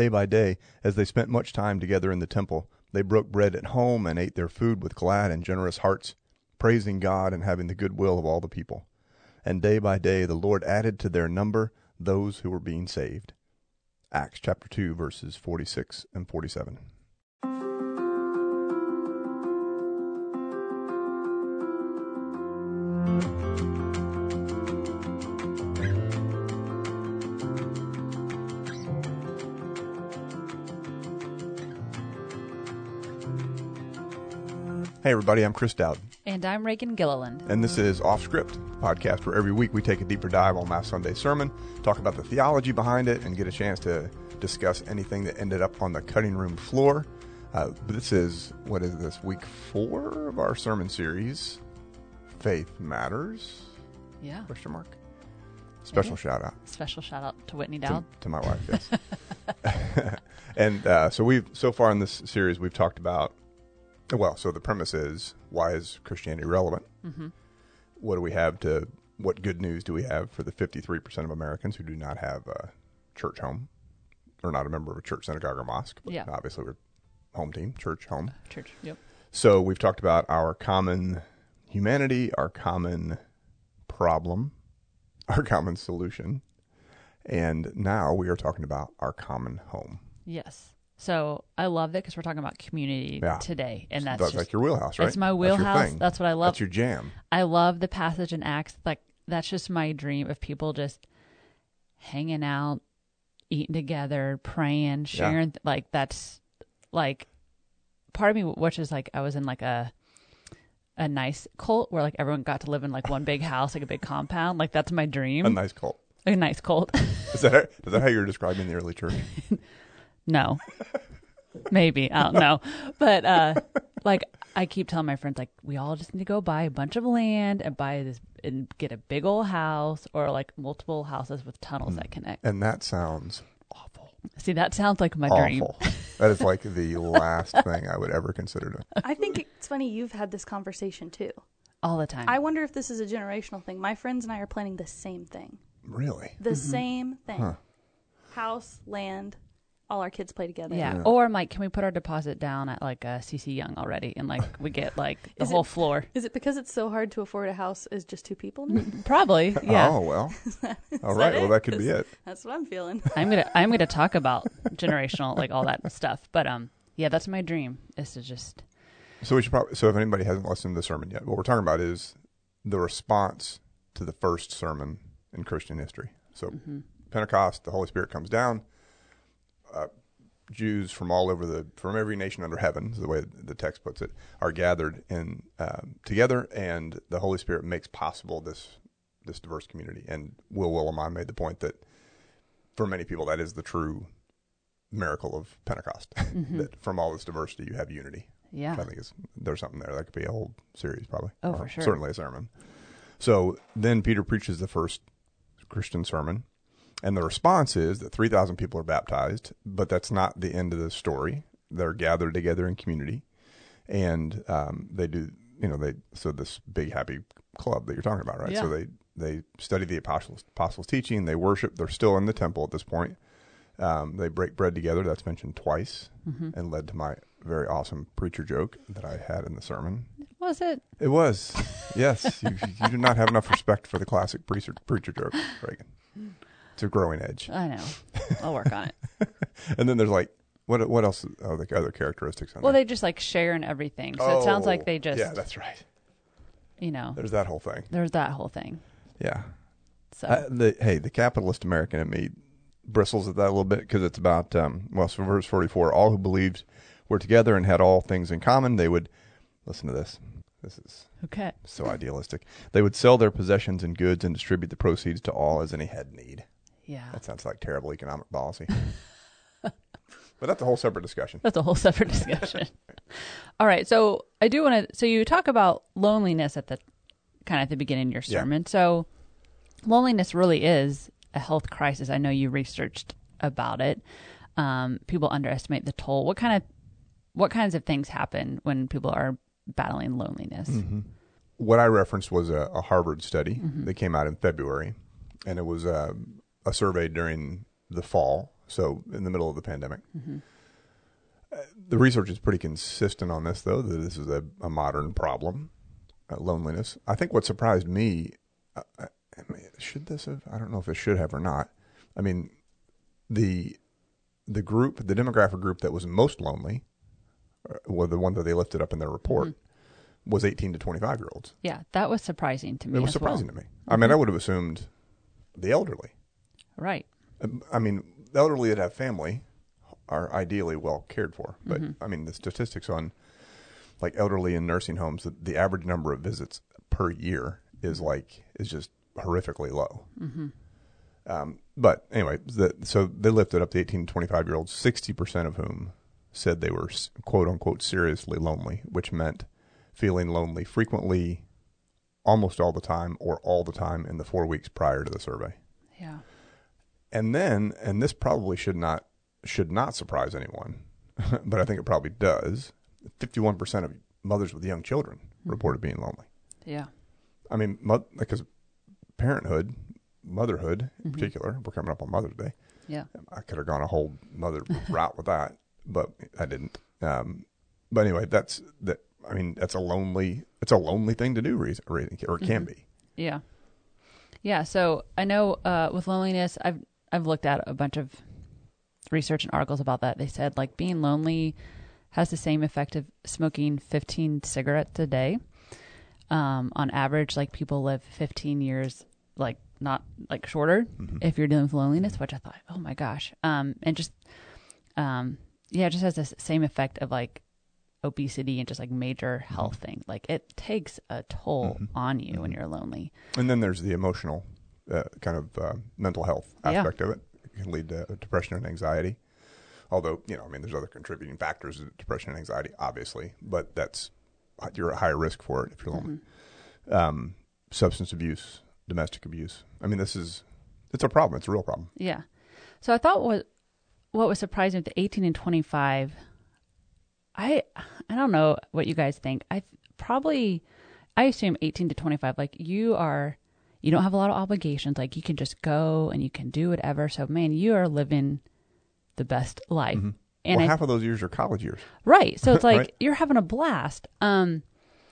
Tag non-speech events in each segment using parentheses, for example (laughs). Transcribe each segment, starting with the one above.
Day by day, as they spent much time together in the temple, they broke bread at home and ate their food with glad and generous hearts, praising God and having the good will of all the people. And day by day the Lord added to their number those who were being saved. Acts chapter 2, verses 46 and 47. Hey, everybody, I'm Chris Dowd. And I'm Reagan Gilliland. And this is Off Script, podcast where every week we take a deeper dive on last Sunday's sermon, talk about the theology behind it, and get a chance to discuss anything that ended up on the cutting room floor. Uh, this is, what is this, week four of our sermon series, Faith Matters? Yeah. Question mark? Special shout out. Special shout out to Whitney To, Dowd. to my wife, yes. (laughs) (laughs) and uh, so we've, so far in this series, we've talked about well, so the premise is why is Christianity relevant? Mm-hmm. What do we have to? What good news do we have for the fifty-three percent of Americans who do not have a church home, or not a member of a church, synagogue, or mosque? But Yeah. obviously we're home team, church, home. Church. Yep. So we've talked about our common humanity, our common problem, (laughs) our common solution, and now we are talking about our common home. Yes. So I love it because we're talking about community Yeah. today, and that's, That's just, like your wheelhouse, right? It's my That's your wheelhouse. thing. That's what I love. That's your jam. I love the passage in Acts. Like that's just my dream of people just hanging out, eating together, praying, sharing. Like that's like part of me, which is like I was in like a a nice cult where like everyone got to live in like one big house, like a big compound. Like that's my dream. A nice cult. a nice cult. Is that (laughs) is that how you're describing the early church? (laughs) No. Maybe. I don't know. But uh like I keep telling my friends like we all just need to go buy a bunch of land and buy this and get a big old house or like multiple houses with tunnels that connect. And that sounds awful. See, that sounds like my dream. Awful. that is like the last (laughs) thing I would ever consider to. I think it's funny you've had this conversation too. All the time. I wonder if this is a generational thing. My friends and I are planning the same thing. Really? The same thing. Huh. House, land, all our kids play together. yeah. Yeah. Or I'm can we put our deposit down at like uh, CC Young already and like we get like the (laughs) Is it- whole floor? Is it because it's so hard to afford a house as just two people? (laughs) Probably. Yeah. Oh well. (laughs) All that right. Well, that could be it. That's what I'm feeling. I'm gonna I'm gonna talk about generational like all that stuff. But um yeah, that's my dream is to just So we should probably. So if anybody hasn't listened to the sermon yet, what we're talking about is the response to the first sermon in Christian history. So mm-hmm. Pentecost, the Holy Spirit comes down. Jews from all over the from every nation under heaven, is the way the text puts it, are gathered in um, together, and the Holy Spirit makes possible this this diverse community. And Will Willimon made the point that for many people that is the true miracle of Pentecost. (laughs) that from all this diversity, you have unity. yeah. I think is there's something there that could be a whole series probably. Oh, Or for sure. Certainly a sermon. So then Peter preaches the first Christian sermon, and the response is that three thousand people are baptized, but that's not the end of the story. They're gathered together in community, and um, they do you know they so this big happy club that you're talking about, right? So they they study the apostles apostles teaching, they worship. They're still in the temple at this point. Um, they break bread together. That's mentioned twice, Mm-hmm. and led to my very awesome preacher joke that I had in the sermon. Was it? It was, yes. You, you do not have enough respect for the classic preacher preacher joke, Reagan. (laughs) A growing edge. I know. I'll work on it. (laughs) And then there's like, what what else? Oh, the other characteristics. On Well, there. they just like share and everything. So it sounds like they Oh, just, yeah, that's right. you know, There's that whole thing. there's that whole thing. Yeah. So Uh, the hey, the capitalist American in me bristles at that a little bit because it's about um, well, so verse forty four. All who believed were together and had all things in common. They would listen to this. This is okay. so idealistic. They would sell their possessions and goods and distribute the proceeds to all as any had need. Yeah. That sounds like terrible economic policy. (laughs) but that's a whole separate discussion. That's a whole separate (laughs) discussion. All right. So I do want to. So you talk about loneliness at the kind of at the beginning of your Yeah. sermon. So loneliness really is a health crisis. I know you researched about it. Um, people underestimate the toll. What kind of what kinds of things happen when people are battling loneliness? What I referenced was a, a Harvard study Mm-hmm. that came out in February, and it was a, a survey during the fall. So in the middle of the pandemic. Uh, the research is pretty consistent on this, though, that this is a, a modern problem, uh, loneliness. I think what surprised me, uh, I mean, should this have? I don't know if it should have or not. I mean, the the group, the demographic group that was most lonely, uh, well, the one that they lifted up in their report, Mm-hmm. was 18 to 25 year olds. Yeah, that was surprising to me. It was as surprising well. to me. I mean, I would have assumed the elderly. Right. I mean, the elderly that have family are ideally well cared for. But mm-hmm. I mean, the statistics on like elderly in nursing homes, the, the average number of visits per year is mm-hmm. like is just horrifically low. Mm-hmm. Um, but anyway, the, so they lifted up the 18 to 25 year olds, 60% of whom said they were quote unquote seriously lonely, which meant feeling lonely frequently, almost all the time, or all the time in the four weeks prior to the survey. Yeah. And then, and this probably should not should not surprise anyone, (laughs) but I think it probably does. Fifty-one percent of mothers with young children reported being lonely. Yeah. I mean, because parenthood, motherhood in particular, we're coming up on Mother's Day. Yeah. I could have gone a whole mother (laughs) route with that, but I didn't. Um, but anyway, that's that. I mean, that's a lonely. It's a lonely thing to do, raising, raising or it can be. Yeah. Yeah. So I know uh, with loneliness, I've I've looked at a bunch of research and articles about that. They said like being lonely has the same effect of smoking 15 cigarettes a day. Um, on average, like people live 15 years, like not like shorter if you're dealing with loneliness, which I thought, oh my gosh. Um, and just, um, yeah, it just has the same effect of like obesity and just like major health thing. Like it takes a toll on you when you're lonely. And then there's the emotional uh, kind of uh, mental health Yeah. aspect of it. It can lead to depression and anxiety. Although, you know, I mean, there's other contributing factors to depression and anxiety, obviously, but that's you're at higher risk for it if you're lonely. Um, substance abuse, domestic abuse. I mean, this is it's a problem. It's a real problem. Yeah. So I thought what what was surprising with the 18 and 25 I I don't know what you guys think. I probably I assume 18 to 25 like you are you don't have a lot of obligations like you can just go and you can do whatever. So man, you are living the best life. And well, I, half of those years are college years, right. So it's (laughs) like Right. you're having a blast. Um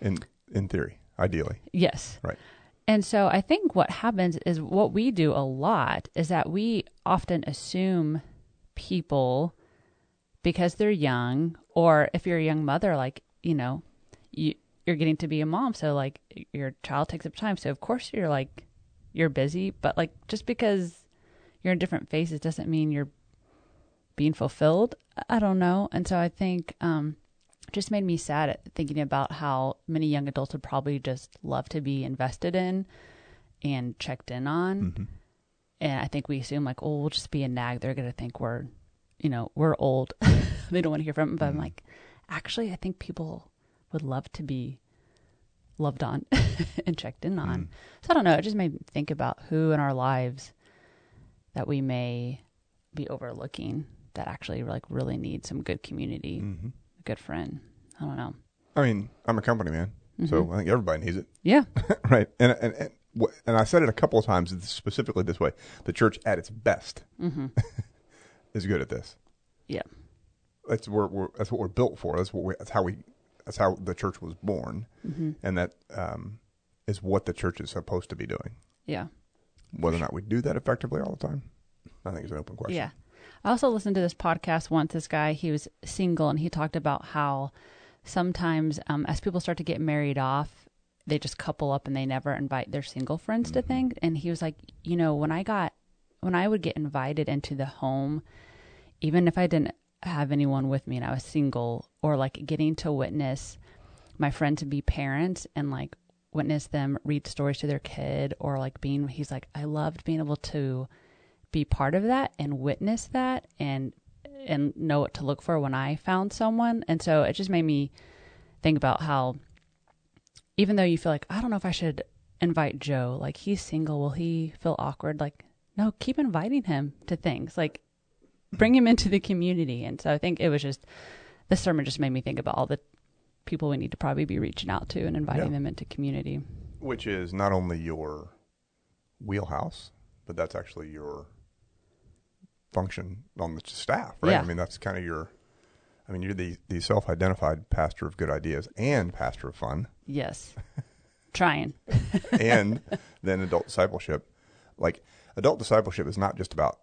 in in theory, ideally, yes. right? And so I think what happens is what we do a lot is that we often assume people because they're young or if you're a young mother like, you know, you you're getting to be a mom so like your child takes up time. So of course you're like you're busy, but like just because you're in different phases doesn't mean you're being fulfilled. I don't know. And so I think um just made me sad at thinking about how many young adults would probably just love to be invested in and checked in on. Mm-hmm. And I think we assume like, oh, we'll just be a nag. They're gonna think we're, you know, we're old. (laughs) they don't want to hear from. It. But I'm like, actually, I think people would love to be loved on (laughs) and checked in on. So I don't know. It just made me think about who in our lives that we may be overlooking that actually like really need some good community, Mm-hmm. a good friend. I don't know. I mean, I'm a company man, so Mm-hmm. I think everybody needs it. Yeah. (laughs) right. And and and, and I said it a couple of times specifically this way: the church at its best Mm-hmm. (laughs) is good at this. Yeah. That's what we're, that's what we're built for. That's what we, that's how we that's how the church was born, Mm-hmm. and that um, is what the church is supposed to be doing. Yeah. Whether or not we do that effectively all the time, I think is an open question. Yeah. I also listened to this podcast once. This guy, he was single, and he talked about how sometimes um, as people start to get married off, they just couple up and they never invite their single friends to things. And he was like, you know, when I got, when I would get invited into the home, even if I didn't have anyone with me and I was single, or like getting to witness my friend to be parents and like witness them read stories to their kid, or like being, he's like, I loved being able to be part of that and witness that and and know what to look for when I found someone. And so it just made me think about how even though you feel like I don't know if I should invite Joe, like he's single, will he feel awkward? Like no, keep inviting him to things. Like bring him into the community. And so I think it was just this sermon just made me think about all the people we need to probably be reaching out to and inviting Yeah. them into community. Which is not only your wheelhouse, but that's actually your function on the staff, right? Yeah. I mean, that's kind of your. I mean, you're the the self-identified pastor of good ideas and pastor of fun, Yes. (laughs) Trying. and then adult discipleship. Like adult discipleship is not just about.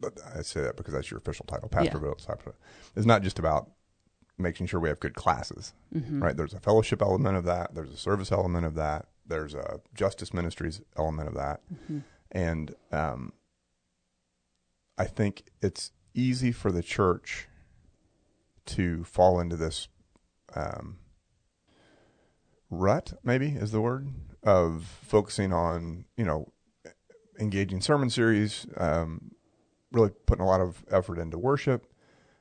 But I say that because that's your official title, pastor Yeah. discipleship. It's not just about making sure we have good classes, Mm-hmm. right? There's a fellowship element of that. There's a service element of that. There's a justice ministries element of that, Mm-hmm. and um, I think it's easy for the church to fall into this um, rut. Maybe is the word of focusing on you know engaging sermon series, um, really putting a lot of effort into worship,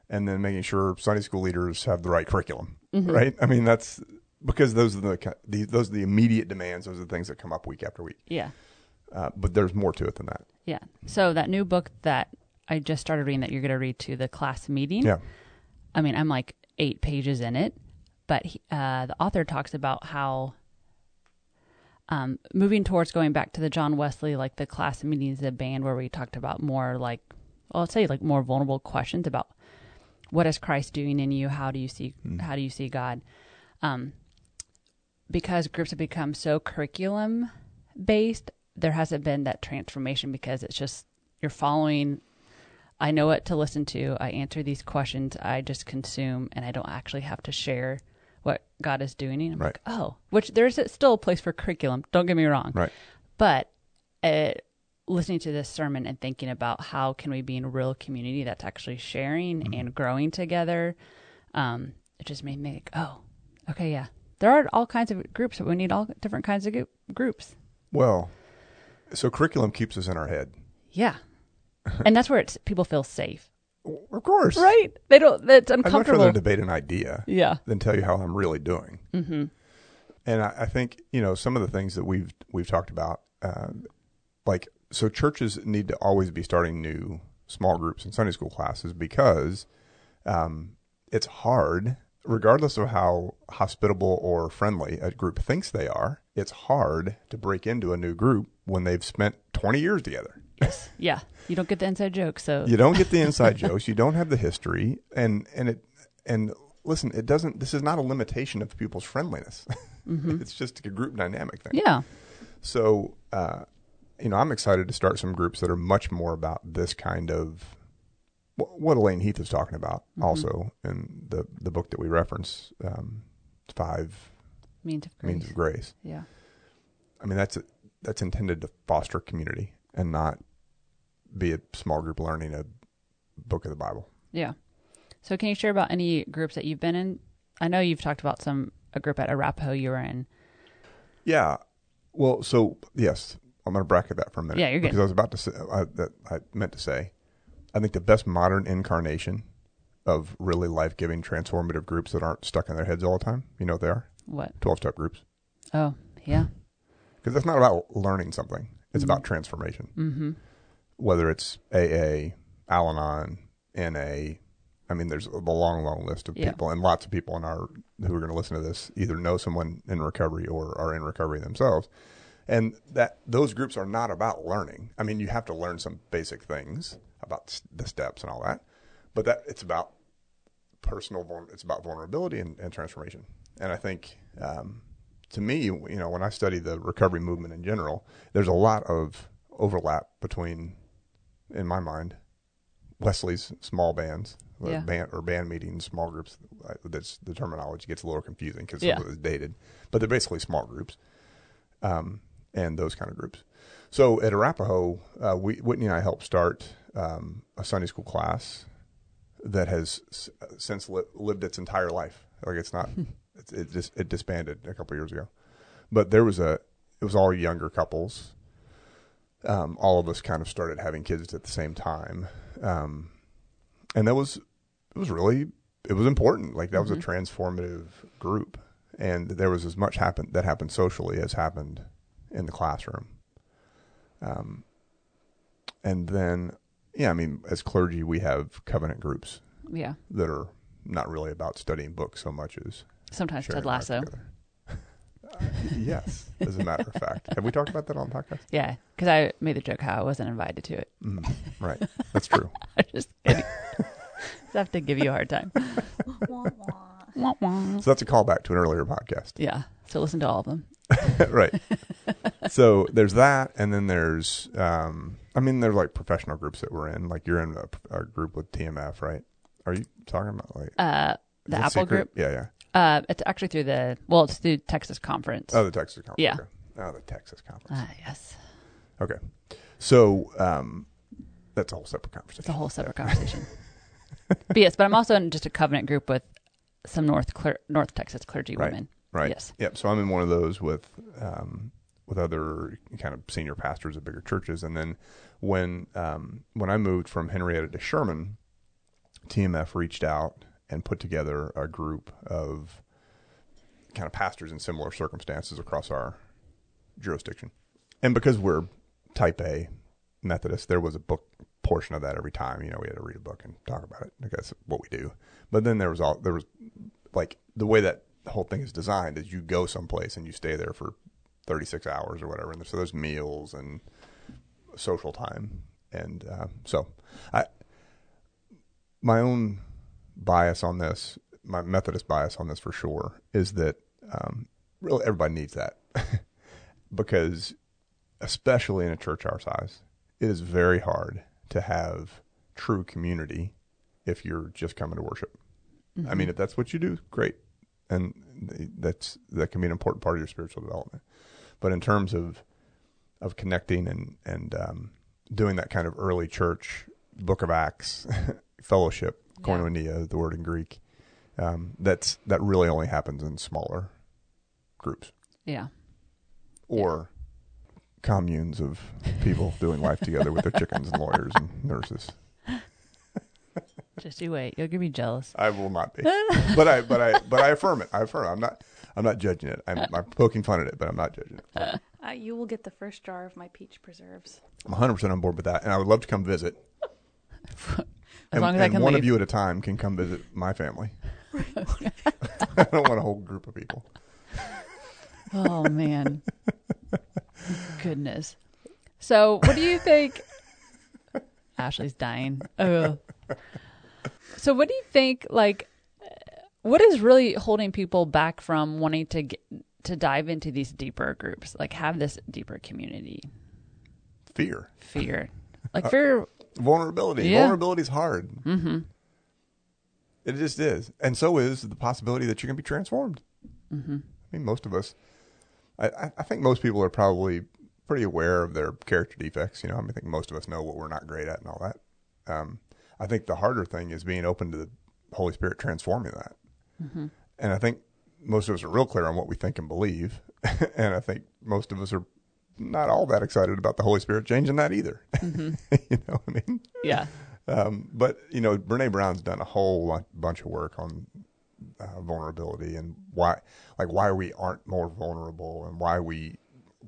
and then making sure Sunday school leaders have the right curriculum. Right? I mean, that's because those are the, the those are the immediate demands. Those are the things that come up week after week. Yeah. Uh, but there's more to it than that. Yeah. So that new book that I just started reading that you're going to read to the class meeting. Yeah. I mean, I'm like eight pages in it, but he, uh, the author talks about how um, moving towards going back to the John Wesley, like the class meetings, the band where we talked about more like, I'll say like more vulnerable questions about what is Christ doing in you? How do you see, how do you see God? Um, because groups have become so curriculum based, there hasn't been that transformation because it's just you're following. I know what to listen to. I answer these questions. I just consume, and I don't actually have to share what God is doing. And I'm Right. like, oh, which there's still a place for curriculum. Don't get me wrong. Right. But uh, listening to this sermon and thinking about how can we be in a real community that's actually sharing Mm-hmm. and growing together, um, it just made me think, oh, okay, yeah, there are all kinds of groups, but we need all different kinds of groups. Well, so curriculum keeps us in our head. Yeah, (laughs) and that's where it's people feel safe, Of course. right? They don't. That's uncomfortable I'd rather debate an idea yeah. than tell you how I'm really doing. Mm-hmm. And I, I think you know some of the things that we've we've talked about, uh, like so churches need to always be starting new small groups and Sunday school classes because um, it's hard, regardless of how hospitable or friendly a group thinks they are. It's hard to break into a new group when they've spent 20 years together. Yeah, you don't get the inside joke, so You don't get the inside (laughs) jokes. You don't have the history, and and it and listen, it doesn't. This is not a limitation of people's friendliness. (laughs) it's just a group dynamic thing. yeah, So, uh, you know, I'm excited to start some groups that are much more about this kind of what Elaine Heath is talking about, also in the the book that we reference, um, Five means of grace. Means of Grace. Yeah, I mean, that's that's intended to foster community and not be a small group learning a book of the Bible. yeah. So, can you share about any groups that you've been in? I know you've talked about some a group at Arapaho you were in. Yeah. Well, so yes, I'm going to bracket that for a minute. Yeah, you're good. Because I was about to say I, that I meant to say, I think the best modern incarnation of really life giving, transformative groups that aren't stuck in their heads all the time. You know what they are? What? Twelve step groups. Oh, yeah. Because it's not about learning something; it's about transformation. Mm-hmm. Whether it's AA, Al-Anon, NA. I mean, there's a long, long list of Yeah. people, and lots of people in our who are going to listen to this either know someone in recovery or are in recovery themselves. And that those groups are not about learning. I mean, you have to learn some basic things about the steps and all that, but that it's about personal. It's about vulnerability and, and transformation. And I think, um, to me, you know, when I study the recovery movement in general, there's a lot of overlap between, in my mind, Wesley's small bands, Yeah. band or band meetings, small groups. uh, That's the terminology gets a little confusing because Yeah. some of it is dated, but they're basically small groups, um, and those kind of groups. So at Arapaho, uh, we, Whitney and I helped start um, a Sunday school class that has s- since li- lived its entire life. Like it's not, (laughs) it's, it just it disbanded a couple years ago, but there was a it was all younger couples. Um, all of us kind of started having kids at the same time, um, and that was it was really it was important. Like that was a transformative group, and there was as much happened that happened socially as happened in the classroom. Um, and then, yeah, I mean, as clergy, we have covenant groups Yeah. that are not really about studying books so much as Sometimes Ted Lasso. together. (laughs) yes, as a matter of fact. Have we talked about that on the podcast? Yeah, because I made the joke how I wasn't invited to it. Mm, (laughs) right. That's true. (laughs) I just kidding. just have to give you a hard time. Wah, wah. Wah, wah. So that's a callback to an earlier podcast. Yeah, so listen to all of them. (laughs) right. So there's that, and then there's, um, I mean, there's like professional groups that we're in. Like you're in a, a group with TMF, right? Are you talking about like Uh, the Apple secret? group. Yeah, yeah. Uh, it's actually through the well, it's through Texas Conference. Oh, the Texas conference. Yeah. Okay. Oh, the Texas conference. Ah, yes, Okay. So um, that's a whole separate conversation. it's a whole separate conversation. (laughs) but yes, but I'm also in just a covenant group with some North Cler- North Texas clergy Right. women. Right. Yes. Yep. So I'm in one of those with um, with other kind of senior pastors of bigger churches, and then when um, when I moved from Henrietta to Sherman, TMF reached out and put together a group of kind of pastors in similar circumstances across our jurisdiction, and because we're Type A Methodist, there was a book portion of that every time. You know, we had to read a book and talk about it. Like that's what we do. But then there was all there was like the way that the whole thing is designed is you go someplace and you stay there for 36 hours or whatever. And so there's meals and social time. And uh, so i my own bias on this my methodist bias on this for sure is that um, really everybody needs that. (laughs) Because especially in a church our size it is very hard to have true community if you're just coming to worship. I mean, if that's what you do, great, and that's that can be an important part of your spiritual development. But in terms of of connecting and and um, doing that kind of early church Book of Acts (laughs) fellowship, Yeah. koinonia, the word in Greek, um, that's that really only happens in smaller groups Yeah. or communes of people doing life together with their chickens and lawyers and nurses. Just you wait. You'll get me jealous. I will not be. (laughs) but I but I but I affirm it. I affirm. It. I'm not I'm not judging it. I'm, I'm poking fun at it, but I'm not judging it. Uh, you will get the first jar of my peach preserves. I'm 100 percent on board with that, and I would love to come visit. As and long as I can one leave. of you at a time can come visit my family. (laughs) (laughs) I don't want a whole group of people. Oh man. Goodness. So, what do you think? Ashley's dying. Ugh. So, what do you think? Like, what is really holding people back from wanting to get, to dive into these deeper groups? Like, have this deeper community Fear, fear, (laughs) like fear. vulnerability. Yeah. Vulnerability is hard. Mm-hmm. It just is, and so is the possibility that you're going to be transformed. Mm-hmm. I mean, most of us. I, I- I think most people are probably pretty aware of their character defects. You know, I mean, I think most of us know what we're not great at and all that. Um, I think the harder thing is being open to the Holy Spirit transforming that. And I think most of us are real clear on what we think and believe. (laughs) and I think most of us are not all that excited about the Holy Spirit changing that either. (laughs) you know, what I mean, Yeah. um, but you know, Brene Brown's done a whole bunch of work on uh, vulnerability and why, like, why we aren't more vulnerable and why we,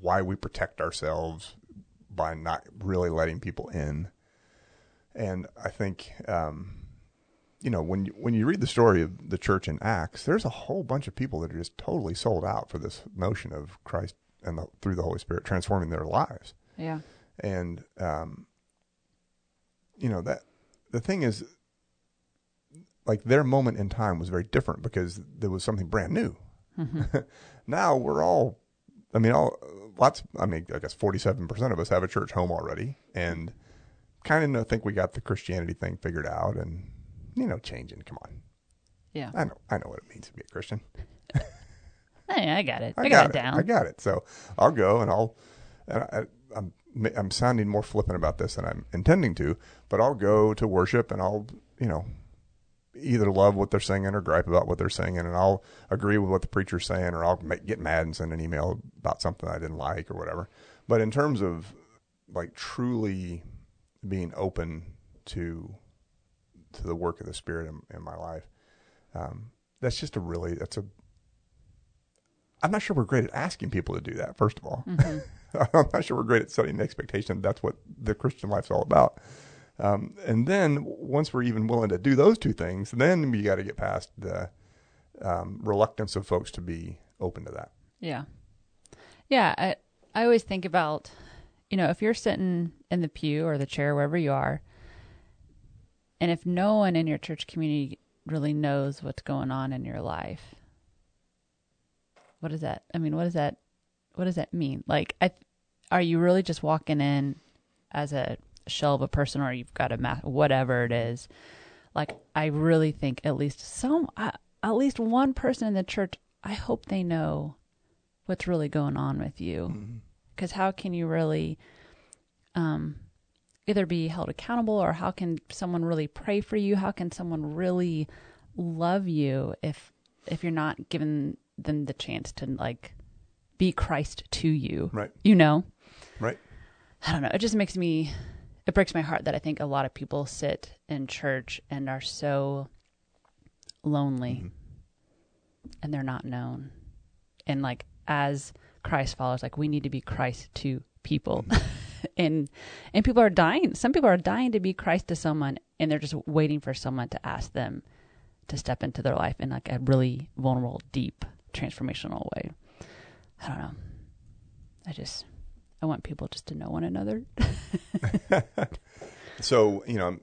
why we protect ourselves by not really letting people in. And I think, um, you know, when you, when you read the story of the church in Acts, there's a whole bunch of people that are just totally sold out for this notion of Christ and the, through the Holy Spirit transforming their lives. Yeah. and um, you know that the thing is like their moment in time was very different because there was something brand new. (laughs) Now we're all i mean all lots i mean i guess 47% of us have a church home already. And kind of think we got the christianity thing figured out and you know changing come on Yeah. i know i know what it means to be a christian (laughs) Hey, I got it. I, I, got, got, it down. I got it. So I'll go and I'll. And I, I'm I'm sounding more flippant about this than I'm intending to, but I'll go to worship and I'll you know either love what they're singing or gripe about what they're singing, and I'll agree with what the preacher's saying, or I'll make, get mad and send an email about something I didn't like or whatever. But in terms of like truly being open to to the work of the Spirit in, in my life, um, that's just a really that's a I'm not sure we're great at asking people to do that. First of all, (laughs) I'm not sure we're great at setting the expectation. That's what the Christian life's all about. Um, and then once we're even willing to do those two things, then we got to get past the um, reluctance of folks to be open to that. Yeah. Yeah. I, I always think about, you know, if you're sitting in the pew or the chair, wherever you are, and if no one in your church community really knows what's going on in your life, what does that, I mean, what does that, what does that mean? Like, I, are you really just walking in as a shell of a person or you've got a math, whatever it is? Like, I really think at least some, uh, at least one person in the church, I hope they know what's really going on with you. Because how can you really um, either be held accountable or how can someone really pray for you? How can someone really love you if if you're not giving them the chance to like be Christ to you? Right. You know? Right. I don't know. It just makes me it breaks my heart that I think a lot of people sit in church and are so lonely and they're not known. And like as Christ followers, like we need to be Christ to people. (laughs) and and people are dying. Some people are dying to be Christ to someone and they're just waiting for someone to ask them to step into their life in like a really vulnerable, deep, transformational way. I don't know. I just I want people just to know one another. (laughs) So, you know,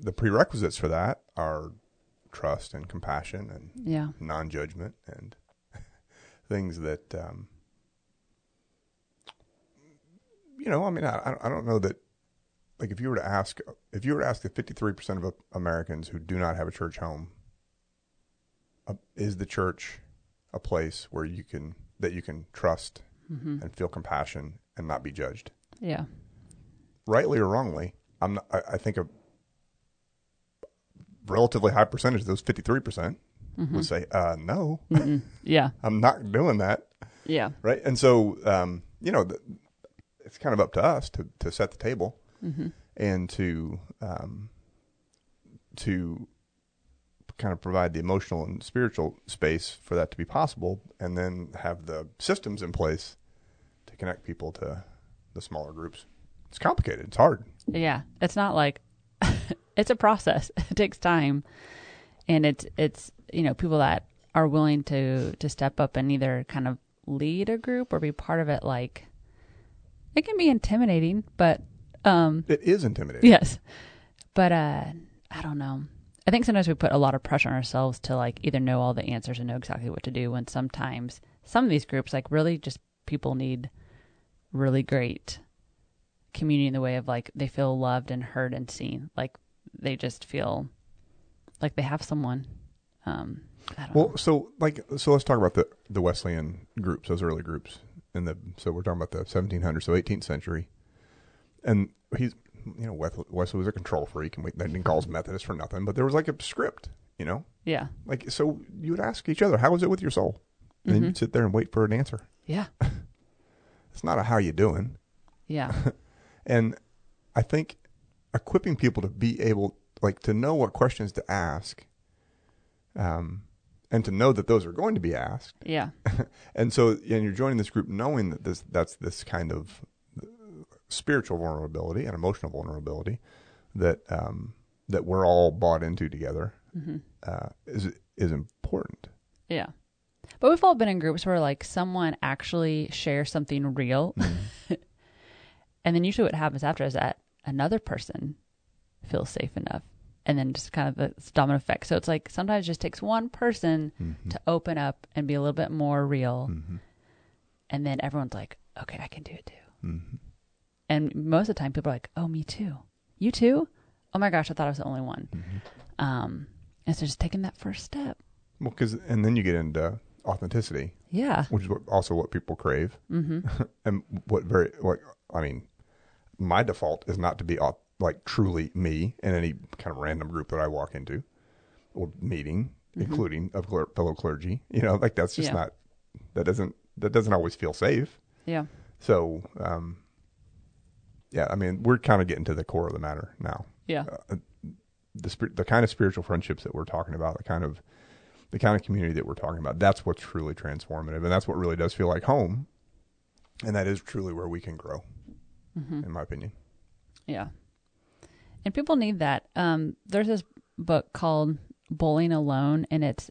the prerequisites for that are trust and compassion and yeah. non judgment and (laughs) things that, um, you know, I mean, I, I don't know that, like, if you were to ask, if you were to ask the 53% of Americans who do not have a church home, uh, is the church a place where you can, that you can trust Mm-hmm. and feel compassion and not be judged? Yeah. rightly or wrongly, I'm not, I, I think a relatively high percentage of those 53% would say, uh, no, Mm-mm. Yeah. (laughs) I'm not doing that. Yeah. Right. And so, um, you know, the, it's kind of up to us to, to set the table Mm-hmm. and to, um, to kind of provide the emotional and spiritual space for that to be possible and then have the systems in place to connect people to the smaller groups. It's complicated. It's hard. Yeah. It's not like (laughs) it's a process. (laughs) It takes time. And it's it's you know, people that are willing to to step up and either kind of lead a group or be part of it like it can be intimidating, but um It is intimidating. yes. But uh I don't know. I think sometimes we put a lot of pressure on ourselves to like either know all the answers and know exactly what to do when sometimes some of these groups like really just people need really great community in the way of like they feel loved and heard and seen. Like they just feel like they have someone. Um I don't Well, know. so like, so let's talk about the the Wesleyan groups, those early groups, in the so we're talking about the 1700s, so 18th century, and he's you know Wes- Wesley was a control freak, and we they didn't call us Methodist for nothing, but there was like a script, you know, Yeah. like so you would ask each other, how is it with your soul, and then Mhm. you'd sit there and wait for an answer. Yeah. (laughs) It's not a how you doing, Yeah. (laughs) and I think equipping people to be able like to know what questions to ask, um, and to know that those are going to be asked. Yeah. (laughs) and so and you're joining this group knowing that this that's this kind of spiritual vulnerability and emotional vulnerability that um, that we're all bought into together hmm uh, is is important. Yeah. But we've all been in groups where like someone actually shares something real. (laughs) and then usually what happens after is that another person feels safe enough. And then just kind of the domino effect. So it's like sometimes it just takes one person to open up and be a little bit more real. Mm-hmm. And then everyone's like, okay, I can do it too. Mm-hmm. And most of the time people are like, oh, me too. You too? Oh my gosh, I thought I was the only one. Mm-hmm. Um, and so just taking that first step. Well, because and then you get into authenticity, Yeah. which is what, also what people crave, Mm-hmm. (laughs) and what very what I mean. My default is not to be like truly me in any kind of random group that I walk into or meeting, including of cler- fellow clergy. You know, like that's just Mm-hmm. Yeah. not that doesn't that doesn't always feel safe. Yeah. So, um, yeah, I mean, we're kind of getting to the core of the matter now. Yeah. Uh, the spir- the kind of spiritual friendships that we're talking about, the kind of the kind of community that we're talking about, that's what's truly transformative, and that's what really does feel like home, and that is truly where we can grow, Mm-hmm. in my opinion. Yeah. And people need that. Um, there's this book called Bowling Alone, and it's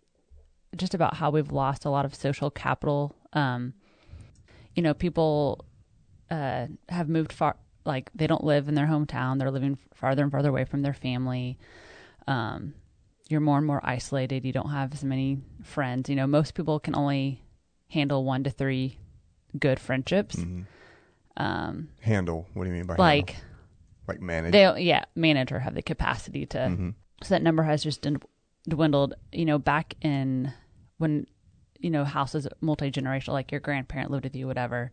just about how we've lost a lot of social capital Um, you know, people uh, have moved far, like they don't live in their hometown. They're living farther and farther away from their family. Um, you're more and more isolated. You don't have as many friends. You know, most people can only handle one to three good friendships. hmm Um, Handle. What do you mean by like handle? Like manage? they, yeah, manage or have the capacity to. Mhm. So that number has just dwindled. You know, back in when you know houses multi generational, like your grandparent lived with you, whatever.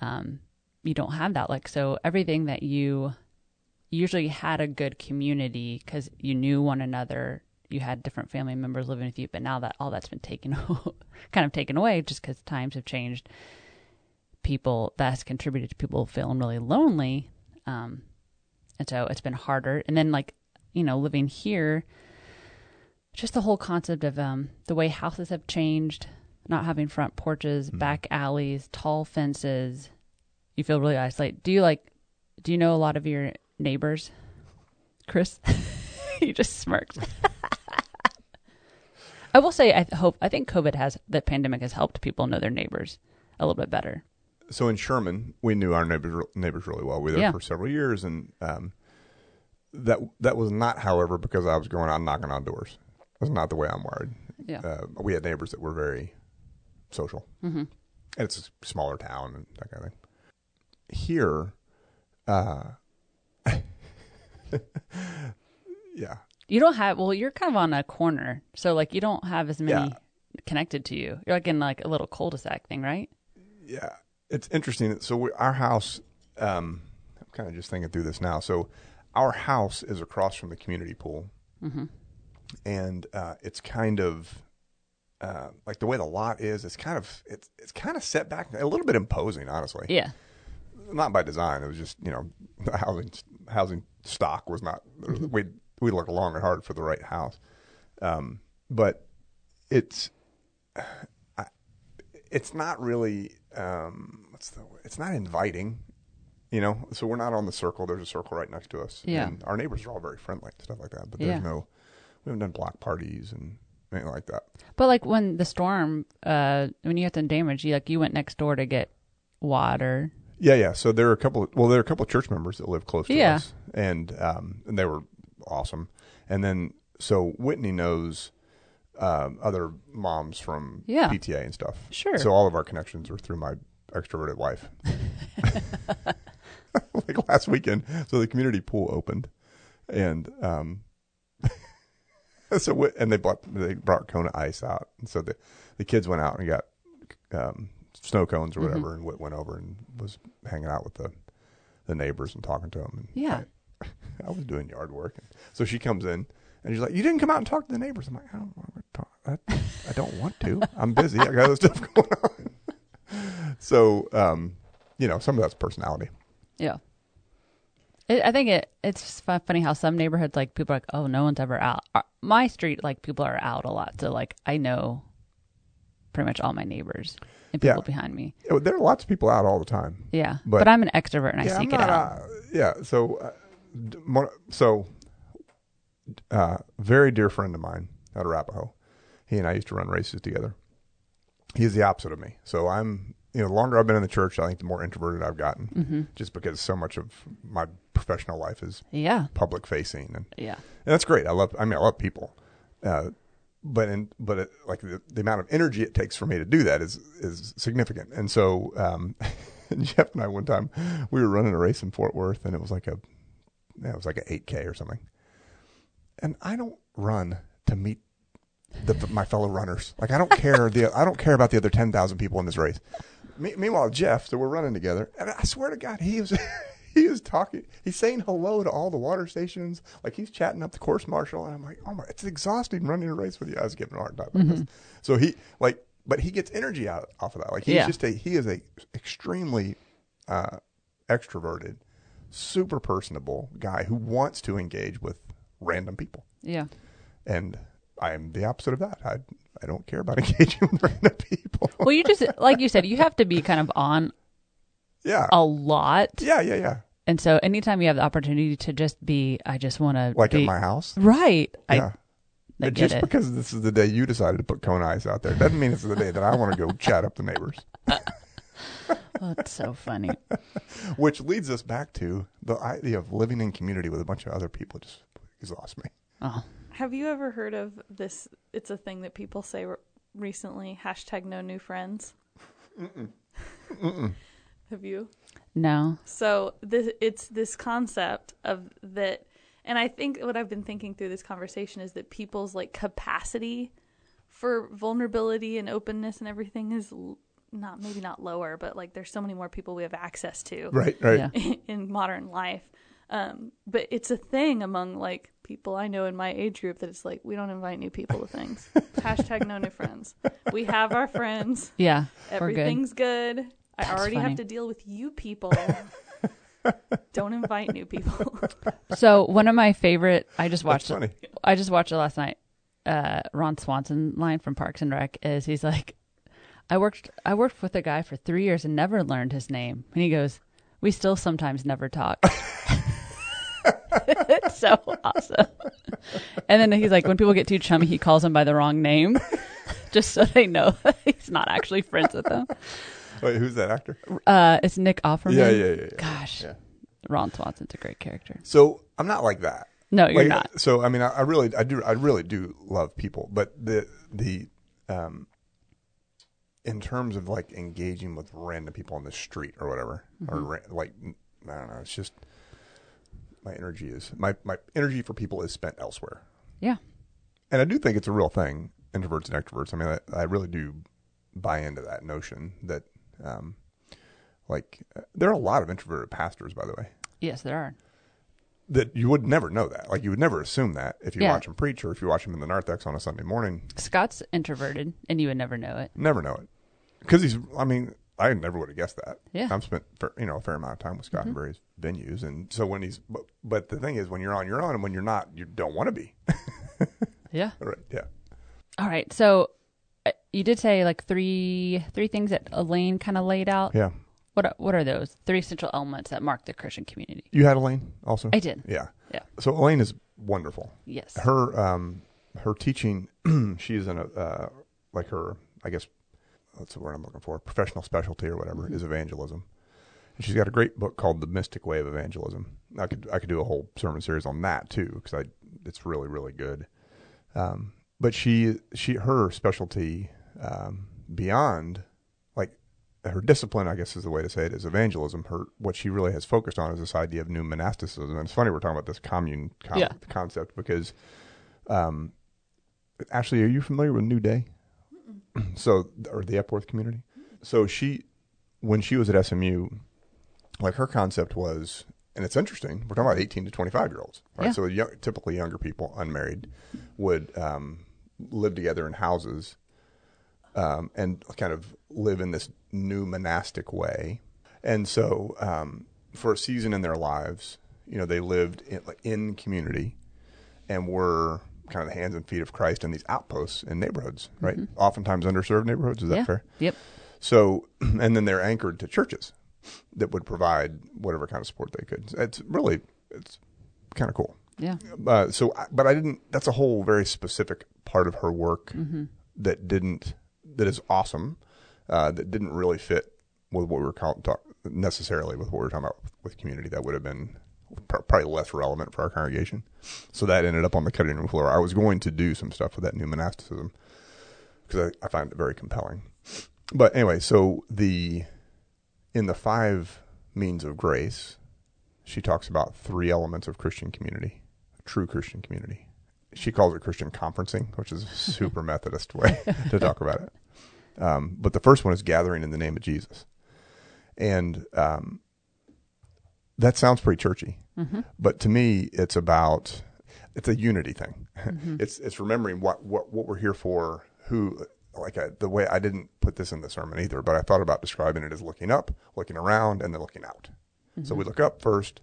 Um, you don't have that. Like so, everything that you usually had a good community because you knew one another. You had different family members living with you, but now that all that's been taken, (laughs) kind of taken away, just because times have changed. People that's contributed to people feeling really lonely, um, and so it's been harder. And then like you know, living here, just the whole concept of um, the way houses have changed, not having front porches, Mhm. back alleys, tall fences. You feel really isolated. Do you like? Do you know a lot of your neighbors, Chris? (laughs) you just smirked. (laughs) I will say, I hope, I think COVID has the pandemic has helped people know their neighbors a little bit better. So in Sherman, we knew our neighbors neighbors really well. We were there Yeah. for several years, and um, that that was not, however, because I was going out knocking on doors. That's not the way I'm wired. Yeah. Uh, we had neighbors that were very social. Mm-hmm. And it's a smaller town and that kind of thing. Here, uh, (laughs) yeah, You don't have well, you're kind of on a corner, so like you don't have as many Yeah. connected to you. You're like in like a little cul-de-sac thing, right? yeah, it's interesting. So we, our house, um, I'm kind of just thinking through this now. So our house is across from the community pool, Mm-hmm. and uh, it's kind of uh, like the way the lot is. It's kind of it's it's kind of set back, a little bit imposing, honestly. Yeah, Not by design. It was just you know the housing housing stock was not. We we looked long and hard for the right house, um, but it's I, it's not really um, what's the it's not inviting. You know, so we're not on the circle. There's a circle right next to us. Yeah. And our neighbors are all very friendly and stuff like that. But Yeah. there's no, we haven't done block parties and anything like that. but like when the storm, uh, when you had some damage, you like you went next door to get water. Yeah, yeah. So there are a couple. Of, well, there are a couple of church members that live close to Yeah. us, and um, and they were awesome. And then so Whitney knows um, other moms from Yeah. PTA and stuff. Sure. So all of our connections are through my extroverted wife. (laughs) (laughs) like last weekend, so the community pool opened, and um, (laughs) so Whit- and they bought they brought Kona ice out, and so the the kids went out and got um, snow cones or Mhm. whatever, and Whit went over and was hanging out with the the neighbors and talking to them. And Yeah. I, I was doing yard work, and so she comes in and she's like, "You didn't come out and talk to the neighbors." I'm like, "I don't want to talk. I, I don't want to. I'm busy. I got other stuff (laughs) going on." (laughs) so, um, you know, some of that's personality. Yeah. It, I think it it's fu- funny how some neighborhoods like people are like, oh, no one's ever out. My street, like people are out a lot, so like I know pretty much all my neighbors and people Yeah. behind me. Oh, There are lots of people out all the time. Yeah, But- but, I'm an extrovert and I yeah, seek I'm it out. uh, yeah. So, uh, so, uh, very dear friend of mine out of Arapaho. He and I used to run races together. He's the opposite of me. So I'm, you know, the longer I've been in the church, I think the more introverted I've gotten, hmm just because so much of my professional life is Yeah, public facing, and, yeah, and that's great. I love. I mean, I love people. Uh, but in, but it, like the, the amount of energy it takes for me to do that is is significant. And so um, (laughs) Jeff and I one time we were running a race in Fort Worth, and it was like a yeah, it was like an eight k or something. And I don't run to meet the, my fellow runners. Like I don't care the I don't care about the other ten thousand people in this race. Me, meanwhile, Jeff, so we're running together, and I swear to God, he was (laughs) he is talking. He's saying hello to all the water stations. Like he's chatting up the course marshal, and I'm like, oh my, it's exhausting running a race with you. I was giving a hard time this. So he like, but he gets energy out off of that. Like he's Yeah. just a he is a extremely uh, extroverted, super personable guy who wants to engage with random people, yeah. and I am the opposite of that. I I don't care about (laughs) engaging with random people. Well, you just like you said, you have to be kind of on yeah, a lot, yeah, yeah, yeah. and so anytime you have the opportunity to just be, I just want to Like be at my house. right. Yeah. I I just it. because this is the day you decided to put Kona Ice out there doesn't mean it's the day that I want to go (laughs) chat up the neighbors. (laughs) Oh, it's so funny. Which leads us back to the idea of living in community with a bunch of other people just exhausts me. Oh, Have you ever heard of this? It's a thing that people say re- recently. Hashtag no new friends. (laughs) Have you? no. So this it's this concept of that, and I think what I've been thinking through this conversation is that people's like capacity for vulnerability and openness and everything is not maybe not lower, but like there's so many more people we have access to Right, right. Yeah. (laughs) in modern life. Um, but it's a thing among like people I know in my age group that it's like we don't invite new people to things. (laughs) Hashtag no new friends. We have our friends. Yeah. We're good. Everything's good. I already funny. have to deal with you people. (laughs) don't invite new people. (laughs) So one of my favorite, I just watched. funny. I just watched it last night. Uh, Ron Swanson line from Parks and Rec is he's like, I worked I worked with a guy for three years and never learned his name, and he goes, we still sometimes never talk. It's so awesome. And then he's like, when people get too chummy, he calls them by the wrong name, (laughs) just so they know (laughs) he's not actually friends with them. Wait, who's that actor? Uh, it's Nick Offerman. Yeah, yeah, yeah. yeah. Gosh, Yeah. Ron Swanson's a great character. So I'm not like that. No, you're Like, not. So I mean, I, I really, I do, I really do love people, but the the um, in terms of like engaging with random people on the street or whatever, or Mm-hmm. ra- like I don't know, it's just my energy is my my energy for people is spent elsewhere, Yeah. and I do think it's a real thing, introverts and extroverts. I mean, I, I really do buy into that notion that. Um, like uh, there are a lot of introverted pastors, by the way Yes, there are. that you would never know that. Like you would never assume that if you Yeah. watch him preach or if you watch him in the narthex on a Sunday morning. Scott's introverted, and you would never know it. Never know it because he's. I mean, I never would have guessed that. Yeah. I've spent fair- you know a fair amount of time with Scott in various venues, and so when he's. But, but the thing is, when you're on your own and when you're not, you don't want to be. (laughs) Yeah. right? Yeah. All right. So uh, you did say like three three things that Elaine kind of laid out. Yeah. What are, what are those three essential elements that mark the Christian community? You had Elaine also. I did. Yeah. Yeah. So Elaine is wonderful. Yes. her um her teaching (clears throat) she's in a uh like her i guess that's the word i'm looking for. Professional specialty or whatever is evangelism. And she's got a great book called the mystic way of evangelism. I could i could do a whole sermon series on that too because i it's really really good. Um but she she her specialty um beyond like her discipline i guess is the way to say it is evangelism. Her what she really has focused on is this idea of new monasticism. And it's funny we're talking about this commune con- Yeah. concept because um Ashley, are you familiar with New Day? (clears throat) so, or the Epworth community? So she, when she was at SMU, like her concept was, and it's interesting. We're talking about eighteen to twenty-five year olds, right? Yeah. So young, typically younger people, unmarried, would um, live together in houses, um, and kind of live in this new monastic way. And so, um, for a season in their lives, you know, they lived in, like, in community and were kind of the hands and feet of Christ in these outposts in neighborhoods, right? Oftentimes underserved neighborhoods. Is that yeah. fair? Yep. So, (clears throat) and then they're anchored to churches that would provide whatever kind of support they could. It's really, it's kind of cool. Yeah. Uh, so, but I didn't. That's a whole very specific part of her work that didn't. That is awesome. Uh, that didn't really fit with what we were call, talk, necessarily with what we were talking about with, community. That would have been probably less relevant for our congregation. So that ended up on the cutting room floor. I was going to do some stuff with that new monasticism because I, I find it very compelling. But anyway, so the in the five means of grace, she talks about three elements of Christian community, true Christian community. She calls it Christian conferencing, which is a (laughs) super Methodist way (laughs) to talk about it. Um, but the first one is gathering in the name of Jesus, and um, that sounds pretty churchy. Mm-hmm. But to me, it's about it's a unity thing. Mm-hmm. (laughs) it's it's remembering what, what what we're here for. Who like I, the way I didn't put this in the sermon either, but I thought about describing it as looking up, looking around, and then looking out. So mm-hmm. we look up first.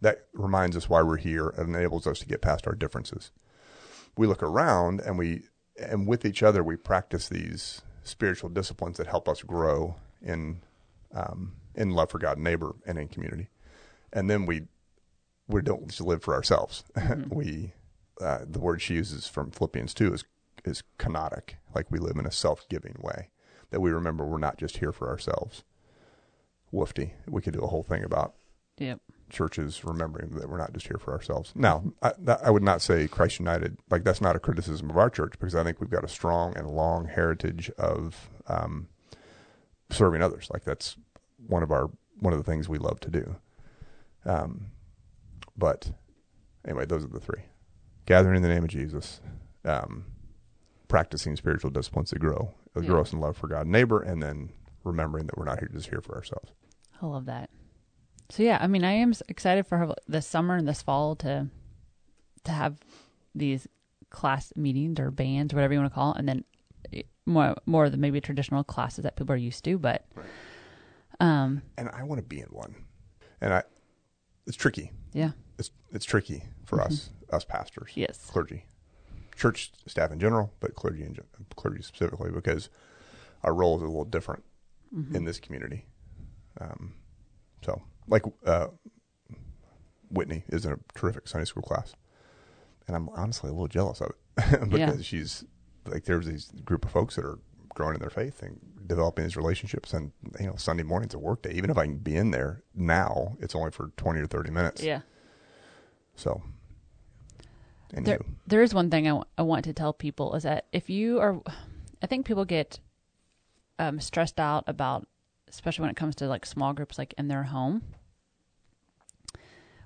That reminds us why we're here and enables us to get past our differences. We look around and we and with each other we practice these spiritual disciplines that help us grow in um, in love for God and neighbor and in community. And then we we don't just live for ourselves. (laughs) we uh, the word she uses from Philippians 2 is, is kenotic, like we live in a self giving way, that we remember we're not just here for ourselves. Woofty. We could do a whole thing about Yep. churches remembering that we're not just here for ourselves. Now, I, I would not say Christ United, like that's not a criticism of our church because I think we've got a strong and long heritage of um, serving others. Like that's one of our one of the things we love to do. Um, but anyway, those are the three: gathering in the name of Jesus, um, practicing spiritual disciplines to grow, Yeah. grow us in love for God and neighbor, and then remembering that we're not here just here for ourselves. I love that. So yeah, I mean, I am excited for her this summer and this fall to to have these class meetings or bands, or whatever you want to call it, and then eh, more more of the maybe traditional classes that people are used to. But um, And I want to be in one, and I, it's tricky. yeah, it's it's tricky for us us pastors, yes, clergy, church staff in general, but clergy in clergy specifically because our role is a little different Mm-hmm. in this community. Um, so, like uh, Whitney is in a terrific Sunday school class, and I'm honestly a little jealous of it (laughs) because Yeah. she's like there's these group of folks that are growing in their faith and developing these relationships, and you know Sunday morning's a work day. Even if I can be in there now, it's only for twenty or thirty minutes. yeah. So, anywho, There, there is one thing I I want to tell people is that if you are, I think people get um, stressed out about, especially when it comes to like small groups, like in their home,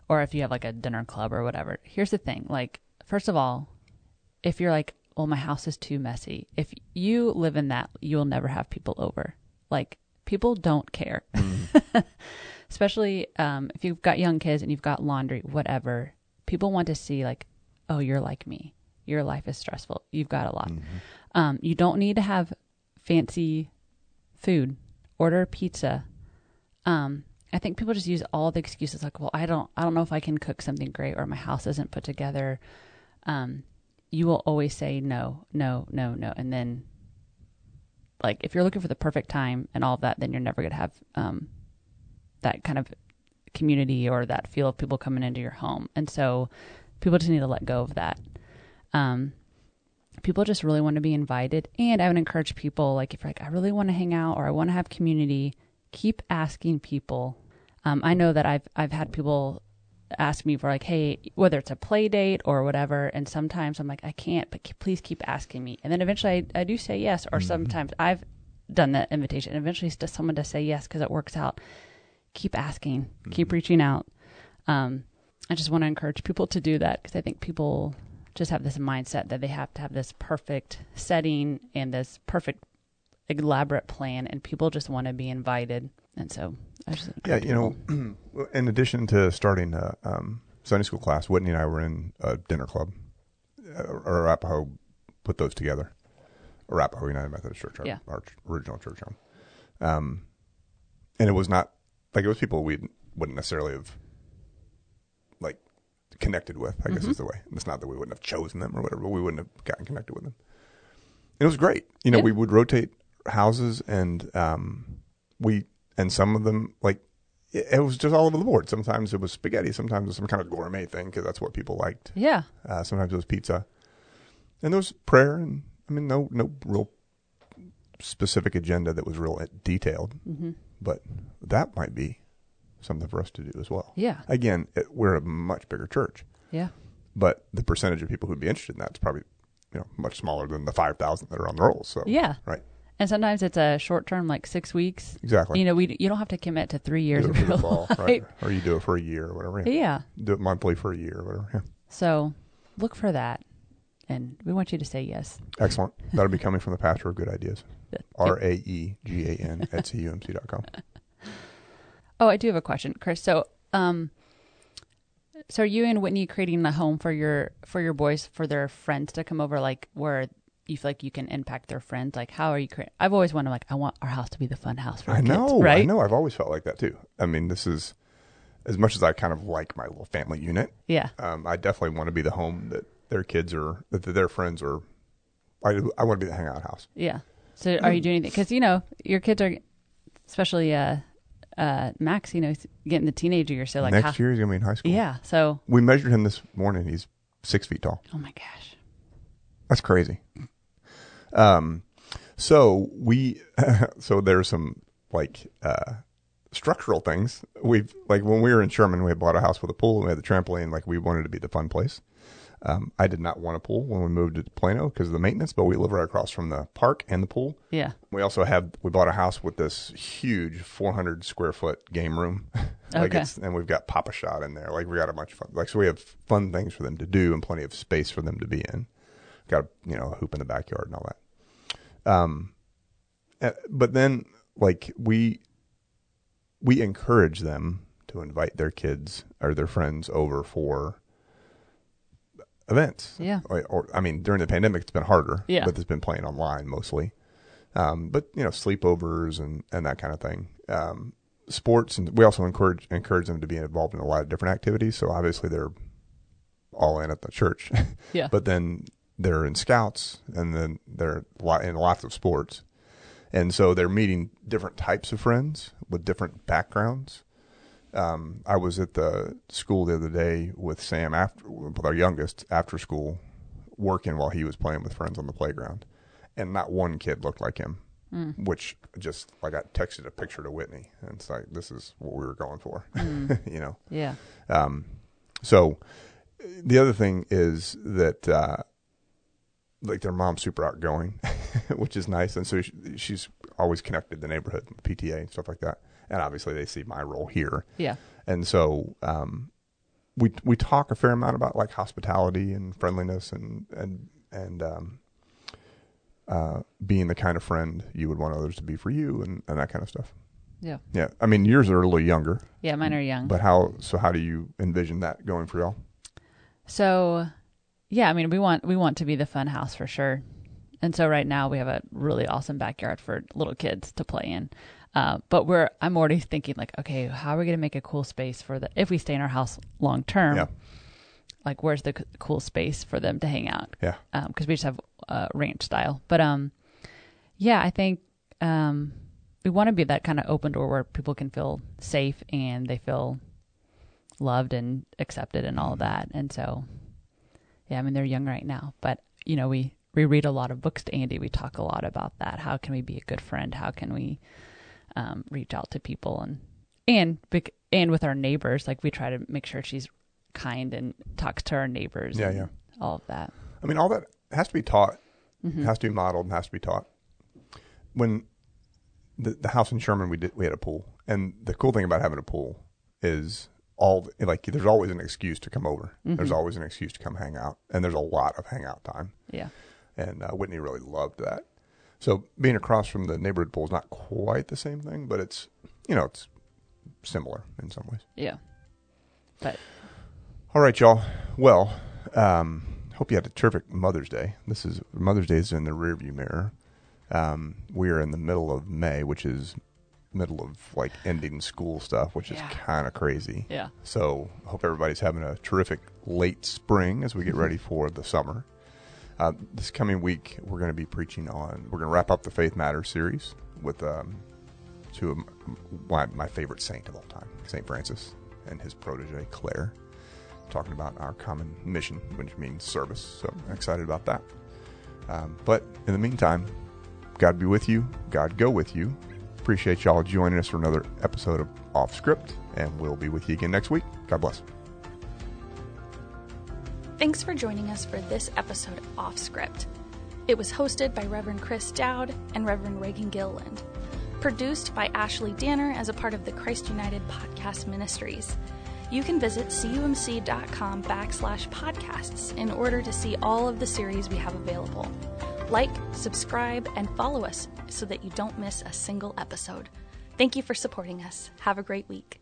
or if you have like a dinner club or whatever. Here's the thing: like, first of all, if you're like, well, my house is too messy. If you live in that, you'll never have people over. Like, people don't care. (laughs) Especially um, if you've got young kids and you've got laundry, whatever. People want to see like, oh, you're like me. Your life is stressful. You've got a lot. Um, you don't need to have fancy food. Order pizza. Um, I think people just use all the excuses like, well, I don't, I don't know if I can cook something great, or my house isn't put together. Um, you will always say no, no, no, no, and then, like, if you're looking for the perfect time and all of that, then you're never gonna have um, that kind of community or that feel of people coming into your home. And so, people just need to let go of that. Um, people just really want to be invited. And I would encourage people, like, if you're like, I really want to hang out or I want to have community, keep asking people. Um, I know that I've I've had people ask me for like, hey, whether it's a play date or whatever, and sometimes I'm like, I can't, but please keep asking me. And then eventually I, I do say yes, or sometimes I've done that invitation. And eventually, it's just someone to say yes because it works out. Keep asking, keep reaching out. Um, I just want to encourage people to do that because I think people just have this mindset that they have to have this perfect setting and this perfect elaborate plan, and people just want to be invited. And so, I just yeah, you know, (clears throat) in addition to starting a um, Sunday school class, Whitney and I were in a dinner club. Uh, Arapaho put those together. Arapaho United Methodist Church, our, Yeah. our original church home. Um, and it was not like it was people we wouldn't necessarily have like connected with. I guess Mm-hmm. is the way. It's not that we wouldn't have chosen them or whatever, but we wouldn't have gotten connected with them. And it was great. You know, Yeah. we would rotate houses, and um, we and some of them like it, it was just all over the board. Sometimes it was spaghetti, sometimes it was some kind of gourmet thing because that's what people liked. yeah, Uh, sometimes it was pizza, and there was prayer, and I mean, no no real specific agenda that was real detailed, hmm but that might be something for us to do as well. yeah, Again, it, we're a much bigger church, yeah, but the percentage of people who'd be interested in that is probably you know much smaller than the five thousand that are on the rolls. So yeah. right, And sometimes it's a short term, like six weeks. exactly. You know, we you don't have to commit to three years of your (laughs) fall, life. right? Or you do it for a year or whatever. Yeah. Yeah. Do it monthly for a year or whatever. Yeah. So look for that, and we want you to say yes. Excellent. (laughs) That'll be coming from the pastor of good ideas. (laughs) R A E G A N at cumc.com. Oh, I do have a question, Chris. So, um, so are you and Whitney creating the home for your for your boys for their friends to come over, like where you feel like you can impact their friends? Like, how are you creating? I've always wanted, like, I want our house to be the fun house for I our kids, know. right? I know. I've always felt like that too. I mean, this is as much as I kind of like my little family unit. Yeah, Um, I definitely want to be the home that their kids are, that their friends are. I, I want to be the hangout house. yeah. So, are you doing anything? Because you know your kids are, especially uh, uh, Max. You know, he's getting the teenager year. So, like, Next how, year he's gonna be in high school. yeah. So, We measured him this morning. He's six feet tall. Oh my gosh. That's crazy. Um, so we, (laughs) so there's some like uh, structural things. We've like when we were in Sherman, we had bought a house with a pool and we had the trampoline. Like we wanted to be the fun place. Um, I did not want a pool when we moved to Plano because of the maintenance, but we live right across from the park and the pool. Yeah. We also have we bought a house with this huge 400 square foot game room. (laughs) like Okay. it's, and we've got Pop-A-Shot in there. Like we got a bunch of fun. Like so we have fun things for them to do and plenty of space for them to be in. Got you know a hoop in the backyard and all that. Um, uh, but then like we we encourage them to invite their kids or their friends over for events. Yeah. Or, or I mean, during the pandemic, it's been harder. Yeah. But it's been playing online mostly. Um, but you know, sleepovers and and that kind of thing. Um, sports, and we also encourage encourage them to be involved in a lot of different activities. So obviously, they're all in at the church. (laughs) Yeah. but then they're in scouts, and then they're in lots of sports. And so they're meeting different types of friends with different backgrounds. Um, I was at the school the other day with Sam after with our youngest after school, working while he was playing with friends on the playground, and not one kid looked like him. Which just like I texted a picture to Whitney, and it's like this is what we were going for, (laughs) you know. Yeah. Um, so the other thing is that uh, like their mom's super outgoing, (laughs) which is nice, and so she, she's always connected the neighborhood, PTA and stuff like that. And obviously, they see my role here, Yeah. and so um, we we talk a fair amount about like hospitality and friendliness and and and um, uh, being the kind of friend you would want others to be for you and, and that kind of stuff. Yeah. Yeah, I mean yours are a little younger, Yeah. Mine are young. but how so? How do you envision that going for y'all? So, yeah, I mean, we want we want to be the fun house for sure. And so right now we have a really awesome backyard for little kids to play in. Uh, but we're I'm already thinking like, okay, how are we going to make a cool space for the if we stay in our house long term? Yeah. Like, where's the c- cool space for them to hang out? Yeah. because we just have uh, ranch style. But um, yeah, I think um, we want to be that kind of open door where people can feel safe and they feel loved and accepted and all of that. And so, yeah, I mean they're young right now, but you know we we read a lot of books to Andy. We talk a lot about that. How can we be a good friend? How can we um, reach out to people and and and with our neighbors, like we try to make sure she's kind and talks to our neighbors. Yeah, and yeah. all of that. I mean, all that has to be taught, Mm-hmm. has to be modeled, and has to be taught. When the the house in Sherman, we did we had a pool, and the cool thing about having a pool is all like there's always an excuse to come over. Mm-hmm. There's always an excuse to come hang out, and there's a lot of hangout time. Yeah. And uh, Whitney really loved that. So being across from the neighborhood pool is not quite the same thing, but it's you know it's similar in some ways. Yeah. But All right, y'all. Well, um, hope you had a terrific Mother's Day. This is Mother's Day is in the rearview mirror. Um, we are in the middle of May, which is middle of like ending school stuff, which Yeah. is kind of crazy. yeah. So hope everybody's having a terrific late spring as we get (laughs) ready for the summer. Uh, this coming week, we're going to be preaching on. We're going to wrap up the Faith Matters series with um, two of my, my favorite saint of all time, Saint Francis, and his protege Clare, talking about our common mission, which means service. So I'm excited about that. Um, but in the meantime, God be with you. God go with you. Appreciate y'all joining us for another episode of Off Script, and we'll be with you again next week. God bless. Thanks for joining us for this episode of Off Script. It was hosted by Reverend Chris Dowd and Reverend Raegan Gilliland. Produced by Ashley Danner as a part of the Christ United Podcast Ministries. You can visit cumc.com backslash podcasts in order to see all of the series we have available. Like, subscribe, and follow us so that you don't miss a single episode. Thank you for supporting us. Have a great week.